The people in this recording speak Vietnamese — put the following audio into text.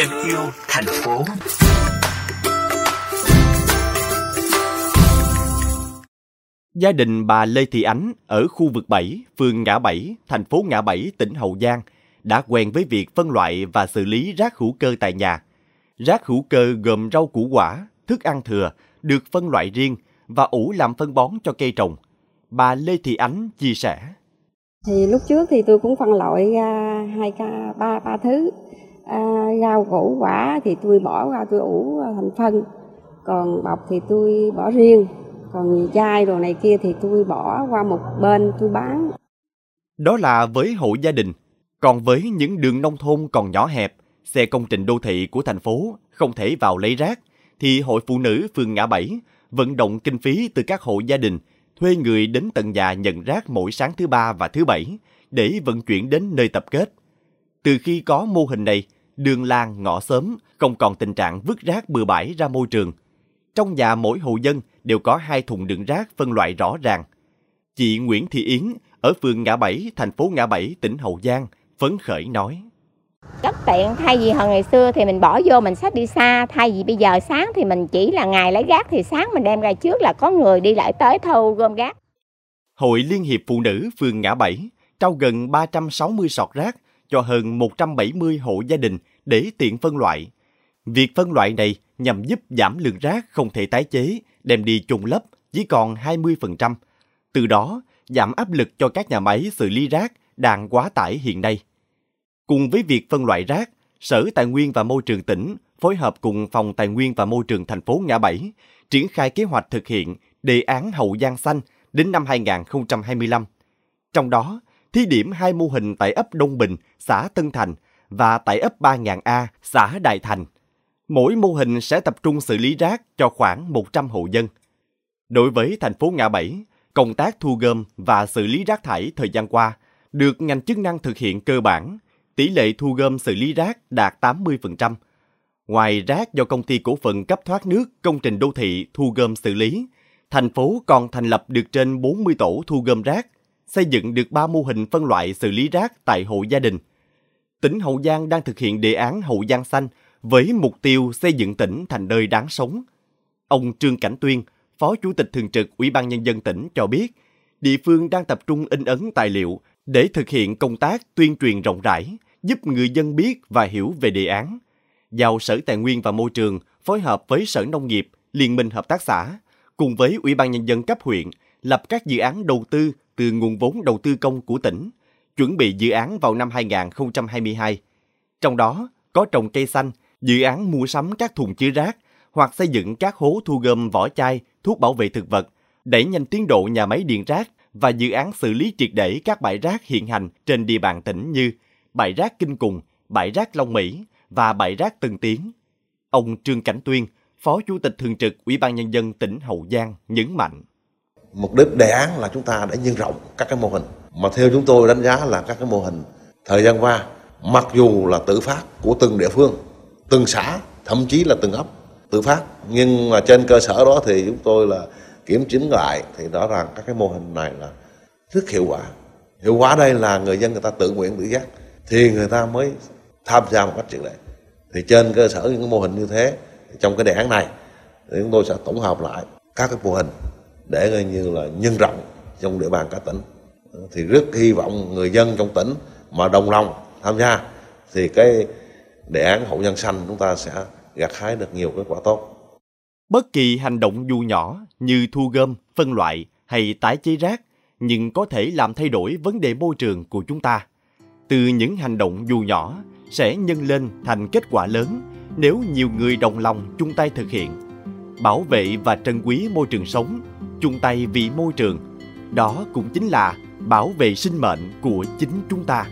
thêm yêu thành phố. Gia đình bà Lê Thị Ánh ở khu vực 7, phường Ngã Bảy, thành phố Ngã Bảy, tỉnh Hậu Giang đã quen với việc phân loại và xử lý rác hữu cơ tại nhà. Rác hữu cơ gồm rau củ quả, thức ăn thừa được phân loại riêng và ủ làm phân bón cho cây trồng. Bà Lê Thị Ánh chia sẻ. Thì lúc trước thì tôi cũng phân loại ra hai ca ba ba thứ. À, rau củ quả thì tôi bỏ ra tôi ủ thành phân. Còn bọc thì tôi bỏ riêng. Còn chai đồ này kia thì tôi bỏ qua một bên tôi bán. Đó là với hộ gia đình. Còn với những đường nông thôn còn nhỏ hẹp, xe công trình đô thị của thành phố không thể vào lấy rác, thì Hội Phụ Nữ phường Ngã Bảy vận động kinh phí từ các hộ gia đình thuê người đến tận nhà nhận rác mỗi sáng thứ ba và thứ bảy để vận chuyển đến nơi tập kết. Từ khi có mô hình này, đường làng, ngõ xóm không còn tình trạng vứt rác bừa bãi ra môi trường. Trong nhà mỗi hộ dân đều có hai thùng đựng rác phân loại rõ ràng. Chị Nguyễn Thị Yến ở phường Ngã Bảy, thành phố Ngã Bảy, tỉnh Hậu Giang phấn khởi nói. Rất tiện, thay vì hồi ngày xưa thì mình bỏ vô mình xách đi xa, thay vì bây giờ sáng thì mình chỉ là ngày lấy rác thì sáng mình đem ra trước là có người đi lại tới thu gom rác. Hội Liên hiệp Phụ nữ phường Ngã Bảy trao gần 360 sọt rác cho hơn 170 hộ gia đình để tiện phân loại. Việc phân loại này nhằm giúp giảm lượng rác không thể tái chế, đem đi chôn lấp chỉ còn 20%. Từ đó, giảm áp lực cho các nhà máy xử lý rác đang quá tải hiện nay. Cùng với việc phân loại rác, Sở Tài nguyên và Môi trường tỉnh phối hợp cùng Phòng Tài nguyên và Môi trường thành phố Ngã Bảy triển khai kế hoạch thực hiện đề án Hậu Giang Xanh đến năm 2025. Trong đó, thí điểm hai mô hình tại ấp Đông Bình, xã Tân Thành và tại ấp Ba Ngàn A, xã Đại Thành. Mỗi mô hình sẽ tập trung xử lý rác cho khoảng 100 hộ dân. Đối với thành phố Ngã Bảy, công tác thu gom và xử lý rác thải thời gian qua được ngành chức năng thực hiện cơ bản, tỷ lệ thu gom xử lý rác đạt 80%. Ngoài rác do công ty cổ phần cấp thoát nước công trình đô thị thu gom xử lý, thành phố còn thành lập được trên 40 tổ thu gom rác, xây dựng được 3 mô hình phân loại xử lý rác tại hộ gia đình. Tỉnh Hậu Giang đang thực hiện đề án Hậu Giang Xanh với mục tiêu xây dựng tỉnh thành nơi đáng sống. Ông Trương Cảnh Tuyên, Phó Chủ tịch Thường trực Ủy ban Nhân dân tỉnh cho biết, địa phương đang tập trung in ấn tài liệu để thực hiện công tác tuyên truyền rộng rãi, giúp người dân biết và hiểu về đề án. Giao Sở Tài nguyên và Môi trường phối hợp với Sở Nông nghiệp, Liên minh Hợp tác xã, cùng với Ủy ban Nhân dân cấp huyện, lập các dự án đầu tư từ nguồn vốn đầu tư công của tỉnh, chuẩn bị dự án vào năm 2022. Trong đó có trồng cây xanh, dự án mua sắm các thùng chứa rác hoặc xây dựng các hố thu gom vỏ chai, thuốc bảo vệ thực vật, đẩy nhanh tiến độ nhà máy điện rác và dự án xử lý triệt để các bãi rác hiện hành trên địa bàn tỉnh như bãi rác Kinh Cùng, bãi rác Long Mỹ và bãi rác Tân Tiến. Ông Trương Cảnh Tuyên, Phó Chủ tịch Thường trực Ủy ban Nhân dân tỉnh Hậu Giang nhấn mạnh. Mục đích đề án là chúng ta đã nhân rộng các cái mô hình. Mà theo chúng tôi đánh giá là các cái mô hình thời gian qua, mặc dù là tự phát của từng địa phương, từng xã, thậm chí là từng ấp tự phát, nhưng mà trên cơ sở đó thì chúng tôi là kiểm chứng lại thì rõ ràng các cái mô hình này là rất hiệu quả. Hiệu quả đây là người dân người ta tự nguyện tự giác thì người ta mới tham gia một cách triệt để. Thì trên cơ sở những cái mô hình như thế trong cái đề án này thì chúng tôi sẽ tổng hợp lại các cái mô hình để coi như là nhân rộng trong địa bàn cả tỉnh thì rất hy vọng người dân trong tỉnh mà đồng lòng tham gia thì cái đề án hậu nhân xanh chúng ta sẽ gặt hái được nhiều kết quả tốt. Bất kỳ hành động dù nhỏ như thu gom, phân loại hay tái chế rác nhưng có thể làm thay đổi vấn đề môi trường của chúng ta. Từ những hành động dù nhỏ sẽ nhân lên thành kết quả lớn nếu nhiều người đồng lòng chung tay thực hiện. Bảo vệ và trân quý môi trường sống, chung tay vì môi trường. Đó cũng chính là bảo vệ sinh mệnh của chính chúng ta.